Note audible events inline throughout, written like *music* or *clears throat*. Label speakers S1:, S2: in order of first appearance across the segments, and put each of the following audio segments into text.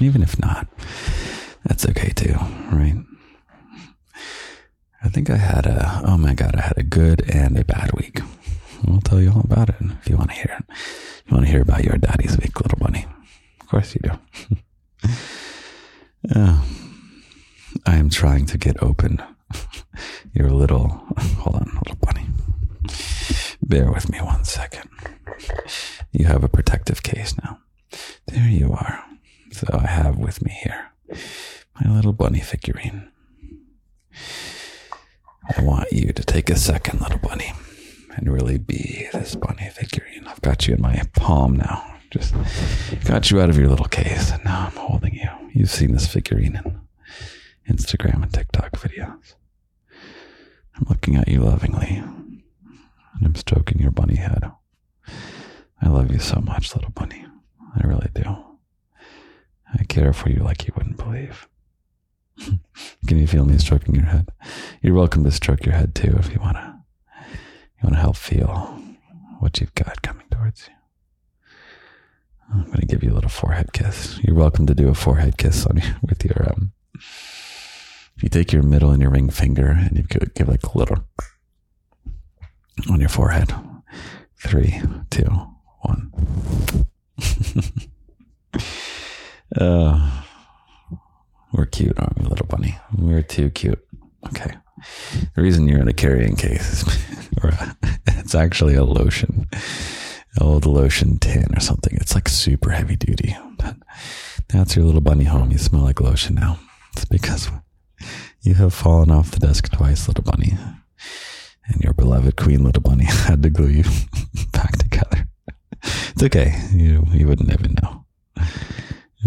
S1: Even if not, that's okay too, right? I think I had a, oh my God, I had a good and a bad week. I'll tell you all about it if you want to hear it. You want to hear about your daddy's week, little bunny? Of course you do. *laughs* I am trying to get open *laughs* your little, hold on, little bunny. Bear with me one second. You have a protective case now. There you are. So I with me here my little bunny figurine. I want you to take a second, little bunny, and really be this bunny figurine. I've got you in my palm now. Just got you out of your little case, and now I'm holding you. You've seen this figurine in Instagram and TikTok videos. I'm looking at you lovingly, and I'm stroking your bunny head. I love you so much, little bunny. I really do. I care for you like you wouldn't believe. *laughs* Can you feel me stroking your head? You're welcome to stroke your head too if you wanna. You wanna help feel what you've got coming towards you. I'm gonna give you a little forehead kiss. You're welcome to do a forehead kiss on you *laughs* with your um. If you take your middle and your ring finger and you give like a little on your forehead. Three, two, one. *laughs* uh, we're cute, aren't we, little bunny? We're too cute. Okay. The reason you're in a carrying case is *laughs* *laughs* it's actually a lotion, old lotion tin or something. It's like super heavy duty. That's your little bunny home. You smell like lotion now. It's because you have fallen off the desk twice, little bunny. And your beloved queen, little bunny, *laughs* had to glue you back together. It's okay. You, you wouldn't even know.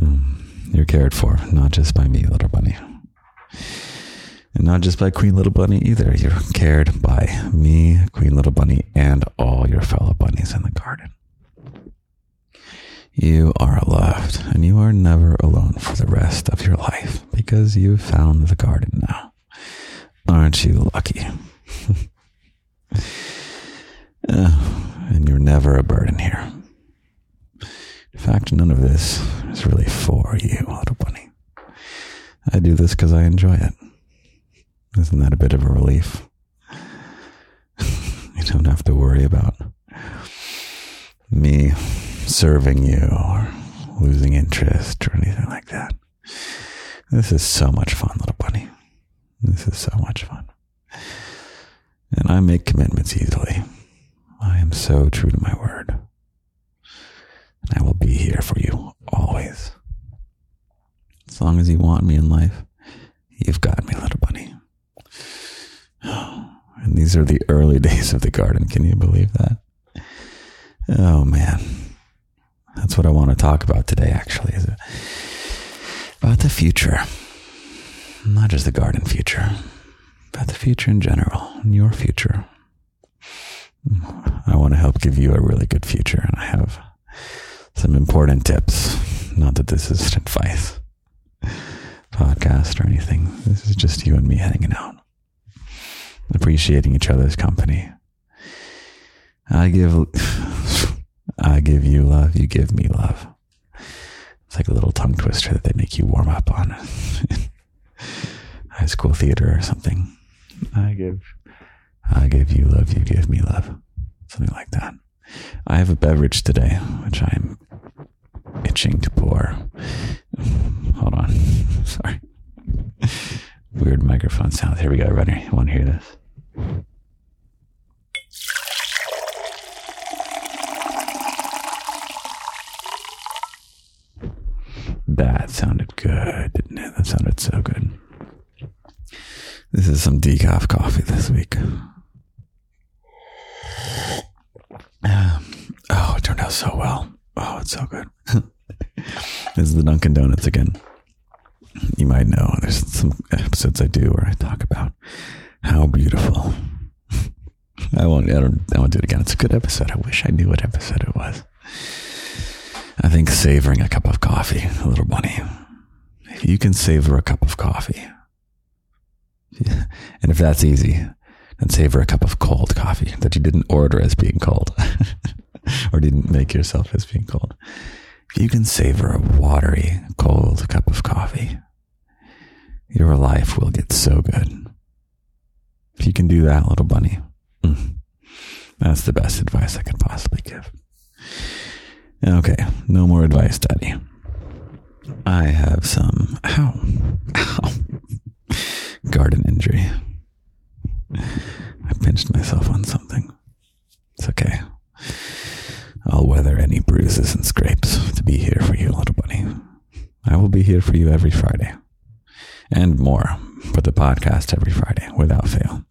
S1: Um, you're cared for, not just by me, little bunny. And not just by Queen Little Bunny either. You're cared by me, Queen Little Bunny, and all your fellow bunnies in the garden. You are loved, and you are never alone for the rest of your life because you've found the garden now. Aren't you lucky? *laughs* uh, and you're never a burden here. In fact, none of this is really for you, little bunny. I do this because I enjoy it. Isn't that a bit of a relief? *laughs* you don't have to worry about me serving you or losing interest or anything like that. This is so much fun, little bunny. This is so much fun. And I make commitments easily. I am so true to my word. And I will be here for you always. As long as you want me in life, you've got me, little bunny. *sighs* And these are the early *laughs* days of the garden. Can you believe that? Oh man. That's what I want to talk about today, actually, is about the future. Not just the garden future, but the future in general, and your future. I want to help give you a really good future, and I have some important tips. Not that this is *laughs* advice, podcast, or anything. This is just you and me hanging out, appreciating each other's company. I give, *sighs* I give you love. You give me love. It's like a little tongue twister that they make you warm up on *laughs* high school theater or something. I give, I give you love. You give me love. Something like that. I have a beverage today, which I'm itching to pour. Hold on. *laughs* Sorry. Weird microphone sounds. Here we go. Ready? You want to hear this? That sounded good, didn't it? That sounded so good. This is some decaf coffee this week. Oh, it turned out so well. Oh, it's so good. *laughs* this is the Dunkin' Donuts again. You might know there's some episodes I do where I talk about how beautiful. *laughs* I won't. I don't. I won't do it again. It's a good episode. I wish I knew what episode it was. I think savoring a cup of coffee, a little bunny. If you can savor a cup of coffee, *laughs* and if that's easy, then savor a cup of cold coffee that you didn't order as being cold. *laughs* or didn't make yourself as being cold. If you can savor a watery, cold cup of coffee, your life will get so good. If you can do that, little bunny, mm, that's the best advice I could possibly give. Okay, no more advice, Daddy. I have some ow, ow, *laughs* garden injury. *laughs* I pinched myself on something. It's okay. I'll weather any bruises and scrapes to be here for you, little bunny. I will be here for you every Friday. And more for the podcast every Friday without fail.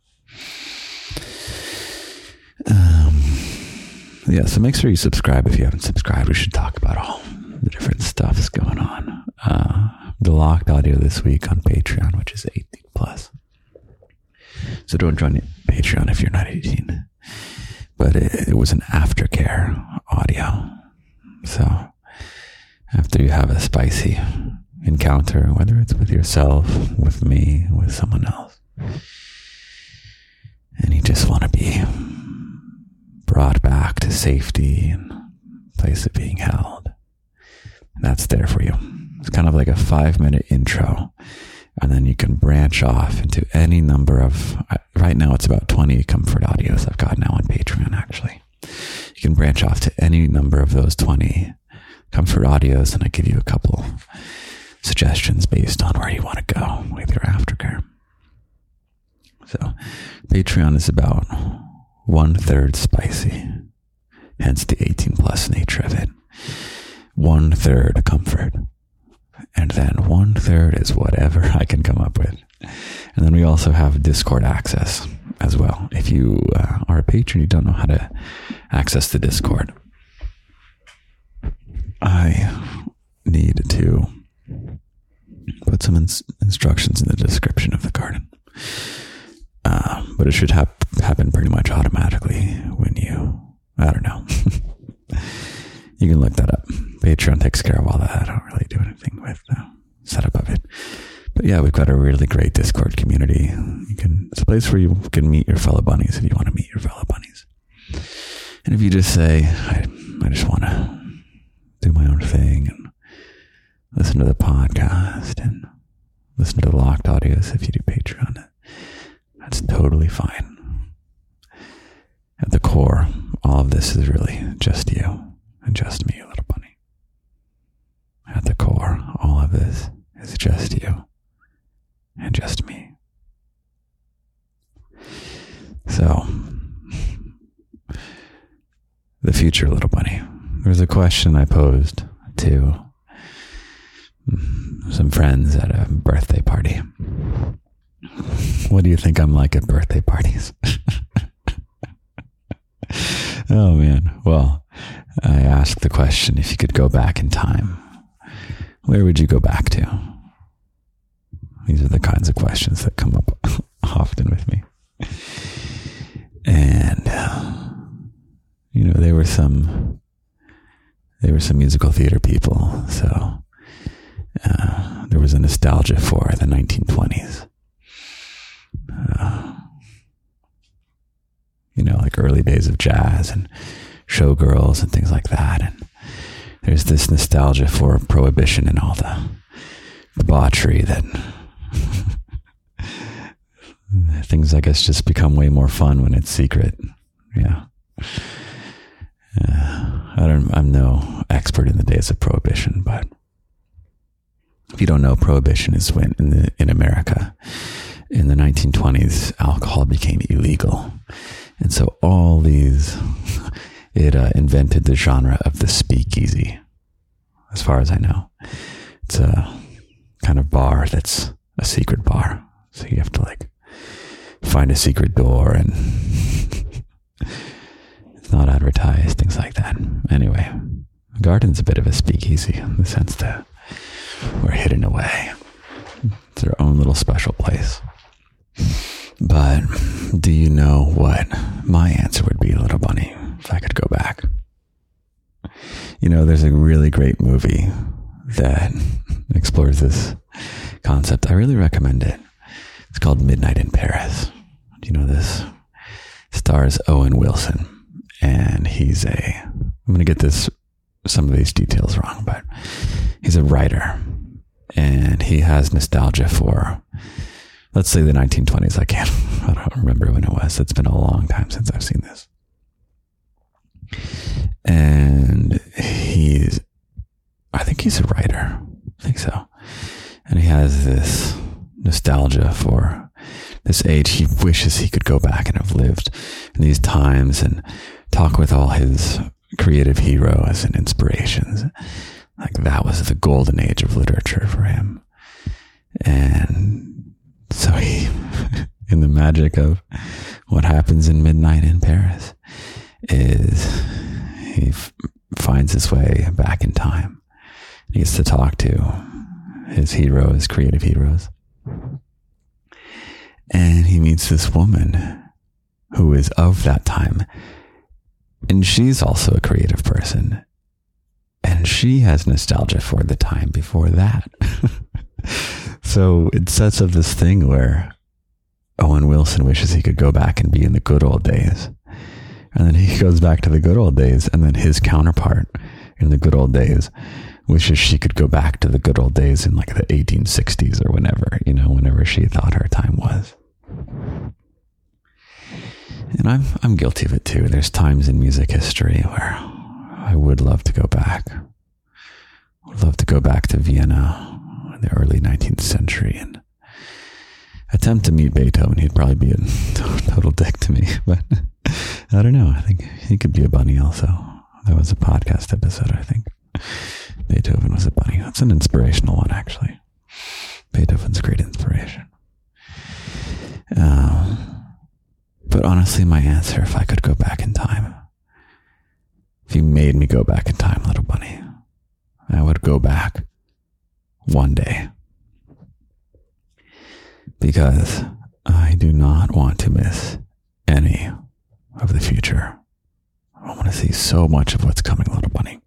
S1: Um, yeah, so make sure you subscribe if you haven't subscribed. We should talk about all the different stuff that's going on. Uh, the locked audio this week on Patreon, which is 18 plus. So don't join Patreon if you're not 18. But it, it was an aftercare audio. So after you have a spicy encounter, whether it's with yourself, with me, with someone else, and you just want to be brought back to safety and place of being held, that's there for you. It's kind of like a five minute intro and then you can branch off into any number of uh, right now it's about 20 comfort audios i've got now on patreon actually. You can branch off to any number of those 20 comfort audios and i give you a couple suggestions based on where you want to go with your aftercare. So patreon is about one third spicy hence the 18 plus nature of it. One third comfort and then one third is whatever *laughs* I can come up with. And then we also have Discord access as well. If you uh, are a patron, you don't know how to access the Discord. I need to put some ins- instructions in the description of the garden. Uh, but it should hap- happen pretty much automatically when you, I don't know. *laughs* you can look that up. Patreon takes care of all that. I don't really do anything with the setup of it. But yeah, we've got a really great Discord community. You can it's a place where you can meet your fellow bunnies if you want to meet your fellow bunnies. And if you just say, I, I just want to do my own thing and listen to the podcast and listen to the locked audios if you do Patreon, that's totally fine. At the core, all of this is really just you and just me, little bunny. At the core, all of this is just you and just me. So, the future, little bunny. There's a question I posed to mm, some friends at a birthday party. What do you think I'm like at birthday parties? *laughs* oh man. Well, I asked the question if you could go back in time, where would you go back to? These are the kinds of questions that come up *laughs* often with me. And, uh, you know, there were some, there were some musical theater people. So, uh, there was a nostalgia for the 1920s. Uh, you know, like early days of jazz and showgirls and things like that. And there's this nostalgia for prohibition and all the debauchery that *laughs* things, I guess, just become way more fun when it's secret. Yeah. Uh, I don't, I'm no expert in the days of prohibition, but if you don't know, prohibition is when in the, in America in the 1920s, alcohol became illegal. And so all these it uh, invented the genre of the speakeasy, as far as I know. It's a kind of bar that's a secret bar. So you have to like find a secret door and *laughs* it's not advertised, things like that. Anyway, the garden's a bit of a speakeasy in the sense that we're hidden away. It's our own little special place. But do you know what my answer would be, little bunny? If I could go back. You know, there's a really great movie that *laughs* explores this concept. I really recommend it. It's called Midnight in Paris. Do you know this? Stars Owen Wilson, and he's a I'm going to get this some of these details wrong, but he's a writer and he has nostalgia for let's say the 1920s. I can't *laughs* I don't remember when it was. It's been a long time since I've seen this. And he's I think he's a writer. I think so. And he has this nostalgia for this age. He wishes he could go back and have lived in these times and talk with all his creative heroes and inspirations. Like that was the golden age of literature for him. And so he, *laughs* in the magic of what happens in midnight in Paris, is he f- finds his way back in time. He gets to talk to his heroes, creative heroes. And he meets this woman who is of that time and she's also a creative person. And she has nostalgia for the time before that. *laughs* so it sets up this thing where Owen Wilson wishes he could go back and be in the good old days. And then he *laughs* goes back to the good old days. And then his counterpart in the good old days wishes she could go back to the good old days in like the 1860s or whenever, you know, whenever she thought her time was. And I'm I'm guilty of it too. There's times in music history where I would love to go back. Would love to go back to Vienna in the early 19th century and attempt to meet Beethoven. He'd probably be a *laughs* total dick to me, but *laughs* I don't know. I think he could be a bunny also. That was a podcast episode, I think. Beethoven was a bunny. That's an inspirational one, actually. Beethoven's great inspiration. Um, but honestly, my answer, if I could go back in time, if you made me go back in time, little bunny, I would go back one day. Because I do not want to miss any of the future. I want to see so much of what's coming, little bunny.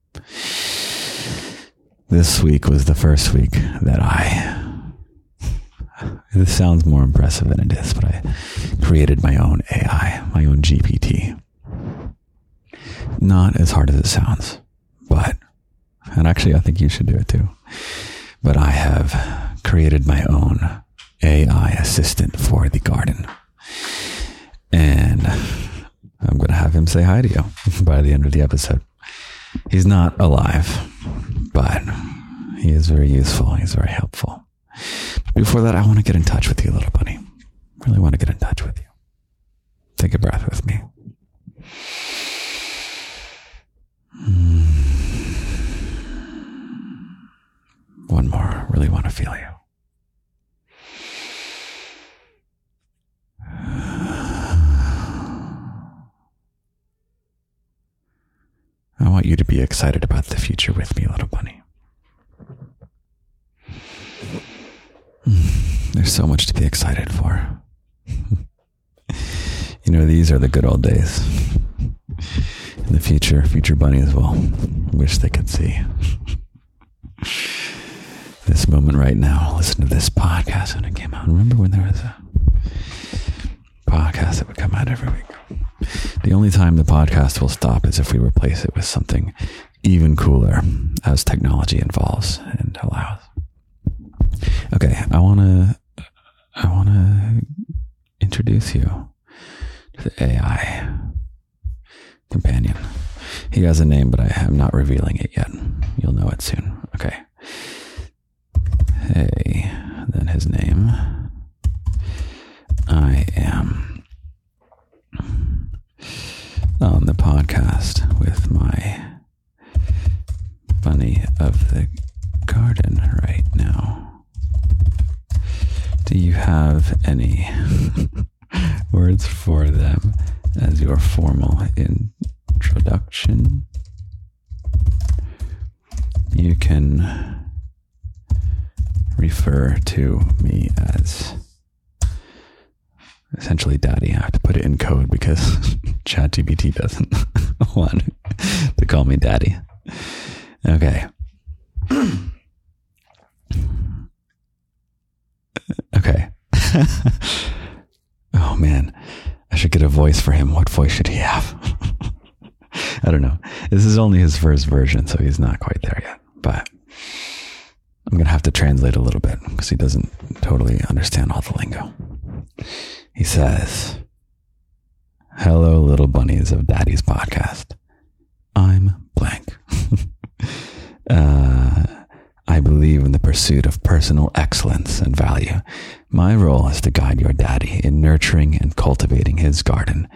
S1: This week was the first week that I *laughs* this sounds more impressive than it is, but I created my own AI, my own GPT. Not as hard as it sounds, but, and actually, I think you should do it too. But I have created my own AI assistant for the garden. And I'm going to have him say hi to you *laughs* by the end of the episode. He's not alive, but he is very useful. He's very helpful. Before that, I want to get in touch with you, little bunny. Really want to get in touch with you. Take a breath with me. Hmm. One more. Really want to feel you. I want you to be excited about the future with me, little bunny. *sighs* There's so much to be excited for. *laughs* you know, these are the good old days. In the future, future bunnies will wish they could see *laughs* this moment right now. Listen to this podcast when it came out. Remember when there was a podcast that would come out every week? The only time the podcast will stop is if we replace it with something even cooler as technology evolves and allows. Okay, I want to I want to introduce you to the AI companion. He has a name, but I am not revealing it yet. You'll know it soon. Okay. Hey, then his name. I am on the podcast with my bunny of the garden right now. Do you have any *laughs* words for them as your formal introduction? You can refer to me as essentially daddy. I have to put it in code because *laughs* ChatGPT doesn't *laughs* want to call me daddy. Okay. *clears throat* Okay. *laughs* oh man, I should get a voice for him. What voice should he have? *laughs* I don't know. This is only his first version, so he's not quite there yet. But I'm going to have to translate a little bit because he doesn't totally understand all the lingo. He says, Hello, little bunnies of Daddy's podcast. I'm blank. *laughs* uh, I believe in the pursuit of personal excellence and value. My role is to guide your daddy in nurturing and cultivating his garden,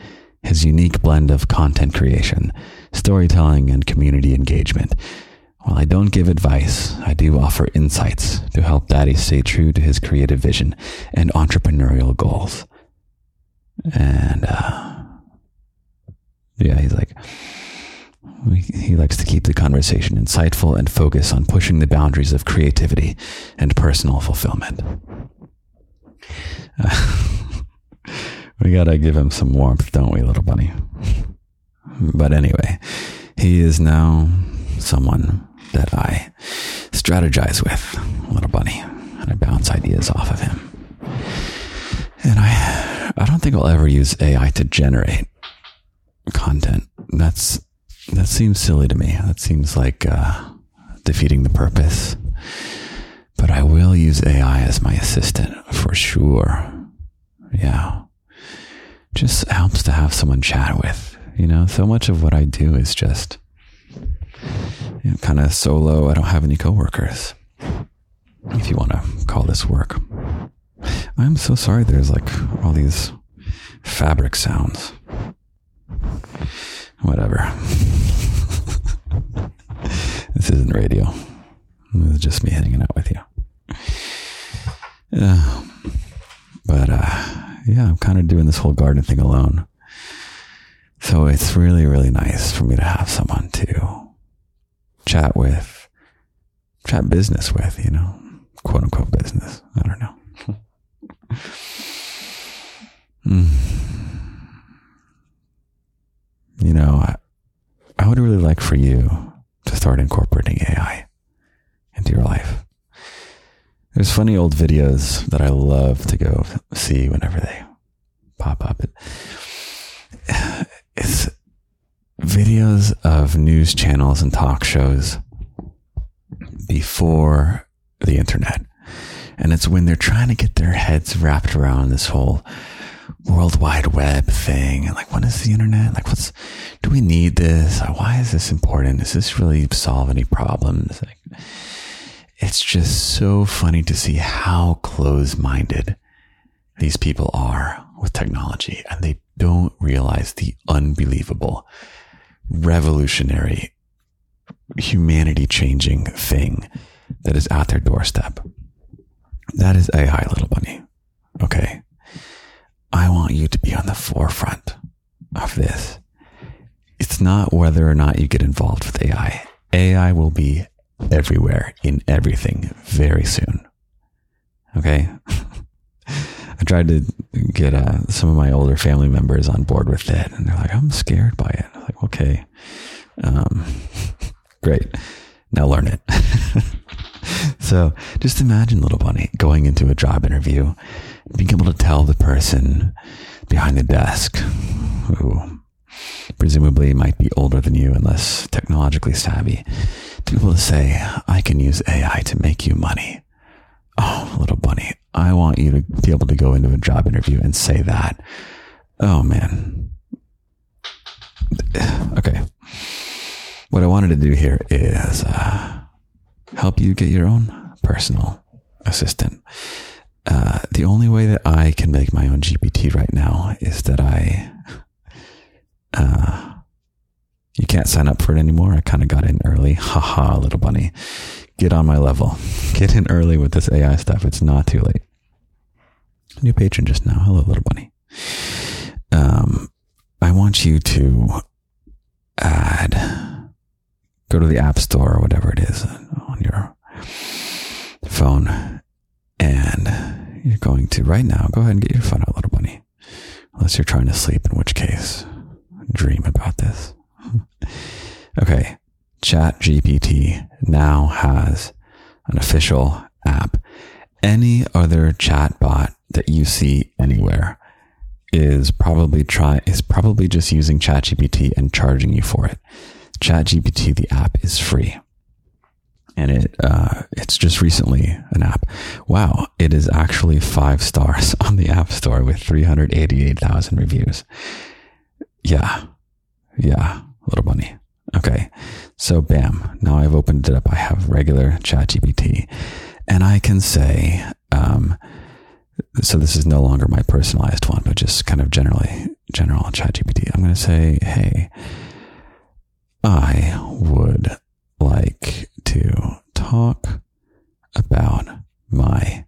S1: his unique blend of content creation, storytelling, and community engagement. While I don't give advice, I do offer insights to help daddy stay true to his creative vision and entrepreneurial goals. And, uh, yeah, he's like, he likes to keep the conversation insightful and focus on pushing the boundaries of creativity and personal fulfillment. Uh, *laughs* we gotta give him some warmth, don't we, little bunny? But anyway, he is now someone that I strategize with, little bunny, and I bounce ideas off of him. And I, I don't think I'll ever use AI to generate content. That's that seems silly to me. That seems like uh, defeating the purpose. But I will use AI as my assistant for sure. Yeah. Just helps to have someone chat with. You know, so much of what I do is just you know, kind of solo. I don't have any coworkers. If you want to call this work. I'm so sorry there's like all these fabric sounds. Whatever. *laughs* this isn't radio. This is just me hanging out with you. Yeah. But uh, yeah, I'm kind of doing this whole garden thing alone. So it's really, really nice for me to have someone to chat with, chat business with, you know, quote unquote business. I don't know. *laughs* mm you know, I, I would really like for you to start incorporating AI into your life. There's funny old videos that I love to go see whenever they pop up. It, it's videos of news channels and talk shows before the internet. And it's when they're trying to get their heads wrapped around this whole World Wide Web thing. And like, what is the internet? Like, what's, do we need this? Why is this important? Does this really solve any problems? Like, it's just so funny to see how close minded these people are with technology and they don't realize the unbelievable, revolutionary, humanity changing thing that is at their doorstep. That is AI, little bunny. Okay. I want you to be on the forefront of this. It's not whether or not you get involved with AI. AI will be everywhere in everything very soon. Okay. *laughs* I tried to get uh, some of my older family members on board with it, and they're like, "I'm scared by it." I'm like, "Okay, um, *laughs* great. Now learn it." *laughs* so just imagine, little bunny, going into a job interview being able to tell the person behind the desk who presumably might be older than you and less technologically savvy to be able to say, I can use AI to make you money. Oh, little bunny, I want you to be able to go into a job interview and say that. Oh man. Okay. What I wanted to do here is uh, help you get your own personal assistant. Uh, the only way that I can make my own GPT right now is that I, uh, you can't sign up for it anymore. I kind of got in early. Haha, little bunny. Get on my level. *laughs* Get in early with this AI stuff. It's not too late. New patron just now. Hello, little bunny. Um, I want you to add, go to the App Store or whatever it is on your phone and you're going to right now go ahead and get your phone out, little bunny. Unless you're trying to sleep, in which case, dream about this. *laughs* okay. Chat GPT now has an official app. Any other chat bot that you see anywhere is probably try is probably just using ChatGPT and charging you for it. ChatGPT, the app, is free, and it uh, it's just recently an app. Wow, it is actually five stars *laughs* on the App Store with three hundred eighty eight thousand reviews. Yeah, yeah, little bunny. Okay, so bam. Now I've opened it up. I have regular ChatGPT, and I can say. Um, so this is no longer my personalized one, but just kind of generally general ChatGPT. I'm going to say, hey, I would like to talk about my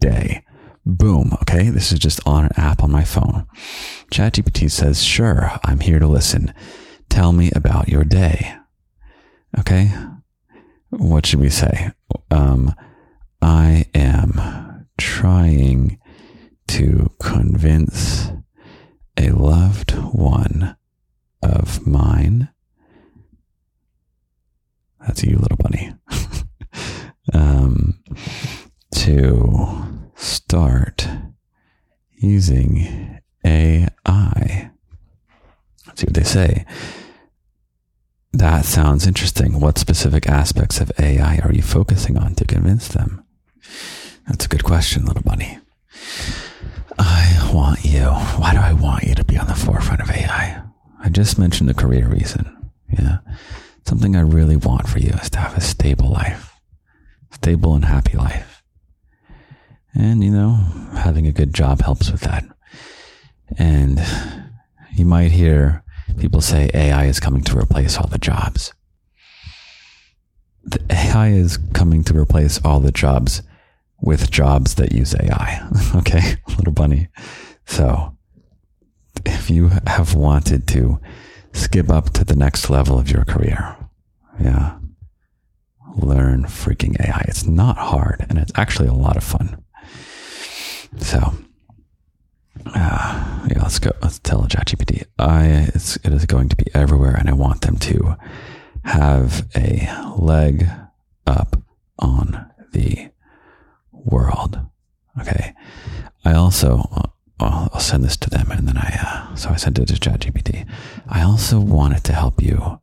S1: day. Boom. Okay. This is just on an app on my phone. ChatGPT says, sure, I'm here to listen. Tell me about your day. Okay. What should we say? Um, I am trying to convince a loved one of mine. That's you, little bunny. *laughs* um, to start using AI. Let's see what they say. That sounds interesting. What specific aspects of AI are you focusing on to convince them? That's a good question, little bunny. I want you. Why do I want you to be on the forefront of AI? I just mentioned the career reason. Yeah. Something I really want for you is to have a stable life, stable and happy life. And, you know, having a good job helps with that. And you might hear people say AI is coming to replace all the jobs. The AI is coming to replace all the jobs with jobs that use AI. *laughs* okay, *laughs* little bunny. So if you have wanted to skip up to the next level of your career, yeah, learn freaking AI. It's not hard and it's actually a lot of fun. So, uh, yeah, let's go. Let's tell ChatGPT. I it is going to be everywhere, and I want them to have a leg up on the world. Okay. I also, uh, I'll send this to them and then I, uh, so I sent it to ChatGPT. I also wanted to help you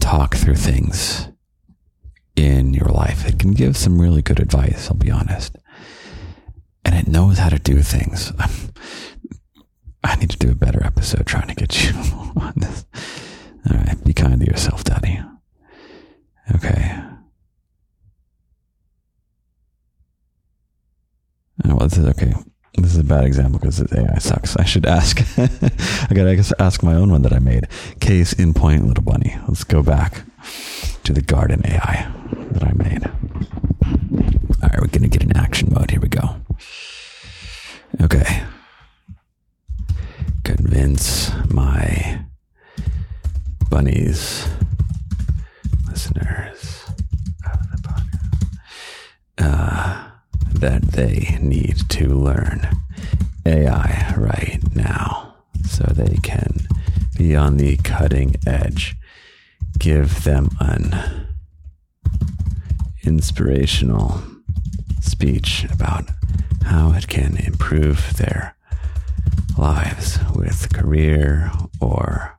S1: talk through things in your life. It can give some really good advice, I'll be honest. And it knows how to do things. *laughs* I need to do a better episode trying to get you *laughs* on this. All right. Be kind to yourself, Daddy. Okay. Oh, well, this is okay. This is a bad example because AI sucks. I should ask. *laughs* I gotta ask my own one that I made. Case in point, little bunny. Let's go back to the garden AI that I made. All right, we're gonna get in action mode. Here we go. Okay. Convince my bunnies, listeners of the podcast. Uh, that they need to learn AI right now so they can be on the cutting edge. Give them an inspirational speech about how it can improve their lives with career or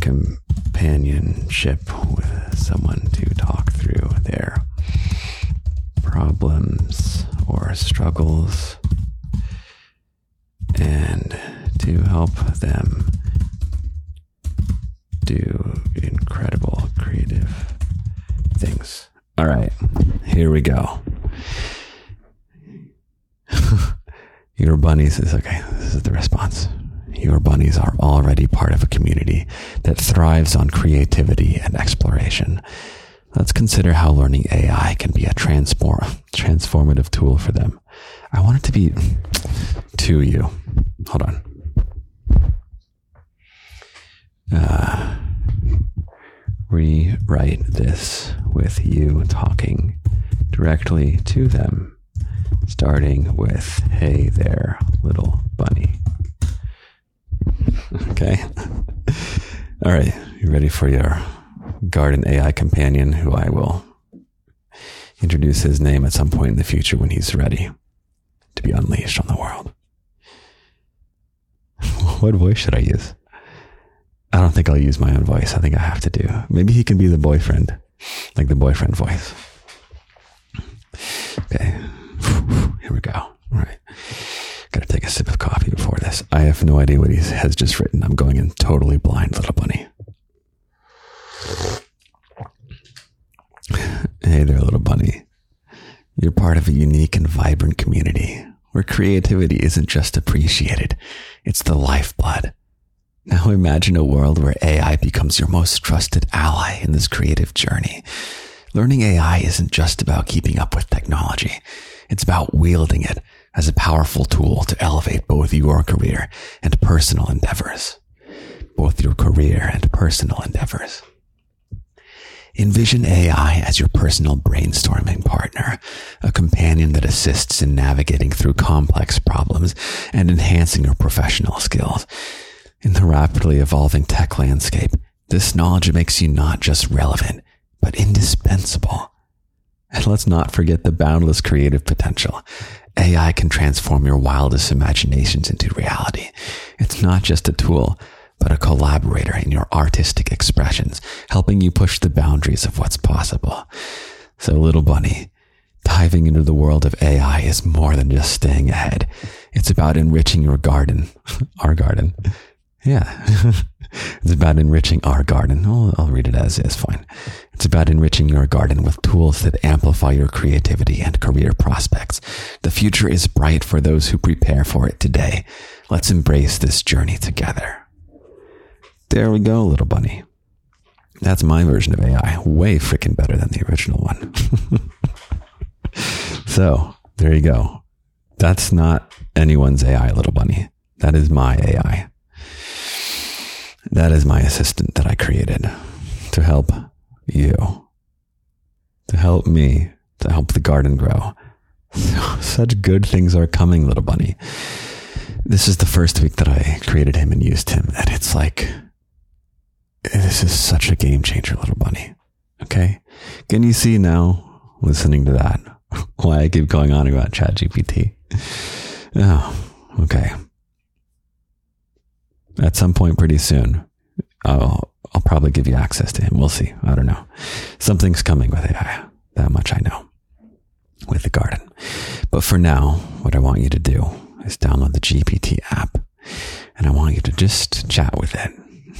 S1: companionship with someone to talk through their problems or struggles and to help them do incredible creative things. All right, here we go. *laughs* Your bunnies is okay. This is the response. Your bunnies are already part of a community that thrives on creativity and exploration. Let's consider how learning AI can be a transform, transformative tool for them. I want it to be to you. Hold on. Uh, rewrite this with you talking directly to them, starting with, Hey there, little bunny. *laughs* okay. *laughs* All right. You ready for your garden AI companion who I will introduce his name at some point in the future when he's ready to be unleashed on the world. *laughs* what voice should I use? I don't think I'll use my own voice. I think I have to do. Maybe he can be the boyfriend, like the boyfriend voice. Okay. *sighs* Here we go. All right. Gotta take a sip of coffee before this. I have no idea what he has just written. I'm going in totally blind, little bunny. Hey there, little bunny. You're part of a unique and vibrant community where creativity isn't just appreciated, it's the lifeblood. Now imagine a world where AI becomes your most trusted ally in this creative journey. Learning AI isn't just about keeping up with technology. It's about wielding it as a powerful tool to elevate both your career and personal endeavors. Both your career and personal endeavors. Envision AI as your personal brainstorming partner, a companion that assists in navigating through complex problems and enhancing your professional skills. In the rapidly evolving tech landscape, this knowledge makes you not just relevant, but indispensable. And let's not forget the boundless creative potential. AI can transform your wildest imaginations into reality. It's not just a tool, but a collaborator in your artistic expressions, helping you push the boundaries of what's possible. So, little bunny, diving into the world of AI is more than just staying ahead. It's about enriching your garden, *laughs* our garden. Yeah. *laughs* it's about enriching our garden. Oh, I'll read it as is, fine. It's about enriching your garden with tools that amplify your creativity and career prospects. The future is bright for those who prepare for it today. Let's embrace this journey together. There we go, little bunny. That's my version of AI. Way freaking better than the original one. *laughs* so there you go. That's not anyone's AI, little bunny. That is my AI. That is my assistant that I created to help you, to help me, to help the garden grow. *laughs* Such good things are coming, little bunny. This is the first week that I created him and used him, and it's like this is such a game changer, little bunny. Okay. Can you see now, listening to that, *laughs* why I keep going on about ChatGPT? Oh, okay. At some point pretty soon, I'll, I'll probably give you access to him. We'll see. I don't know. Something's coming with AI. That much I know with the garden. But for now, what I want you to do is download the GPT app and I want you to just chat with it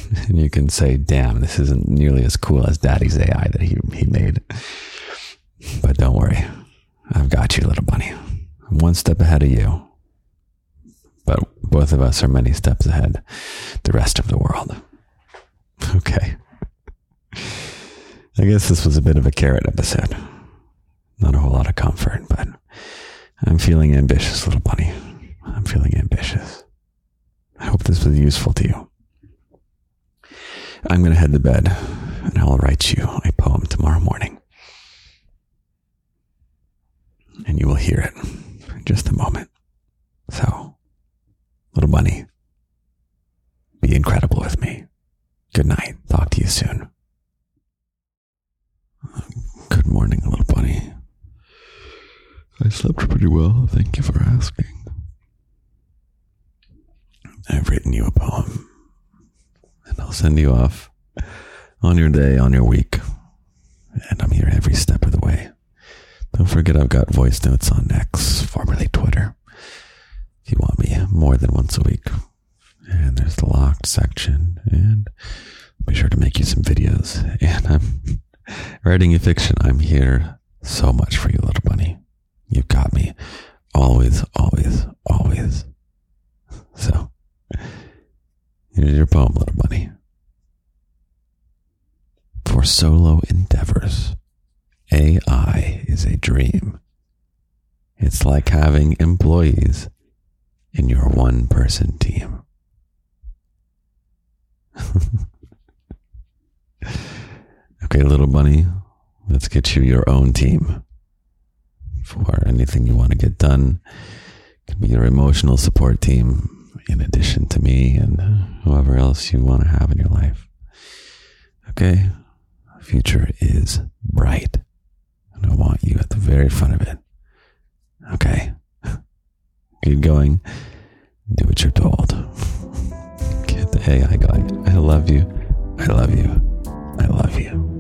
S1: *laughs* and you can say, damn, this isn't nearly as cool as daddy's AI that he, he made. But don't worry. I've got you, little bunny. I'm one step ahead of you. But both of us are many steps ahead the rest of the world. *laughs* Okay. I guess this was a bit of a carrot episode. Not a whole lot of comfort, but I'm feeling ambitious, little bunny. I'm feeling ambitious. I hope this was useful to you. I'm going to head to bed and I'll write you a poem tomorrow morning. And you will hear it in just a moment. So, little bunny, be incredible with me. Good night. Talk to you soon. Good morning, little bunny. I slept pretty well. Thank you for asking. I've written you a poem send you off on your day, on your week. And I'm here every step of the way. Don't forget I've got voice notes on X, formerly Twitter, if you want me more than once a week. And there's the locked section, and be sure to make you some videos. *laughs* And I'm writing a fiction. I'm here so much for you, little bunny. You've got me. Always, always, always. So, Here's your poem, little bunny. For solo endeavors, AI is a dream. It's like having employees in your one person team. *laughs* okay, little bunny, let's get you your own team for anything you want to get done. It can be your emotional support team, in addition to me and whoever else you want to have in your life. Okay? The future is bright. And I want you at the very front of it. Okay? *laughs* Keep going. Do what you're told. Hey, I got I love you. I love you. I love you.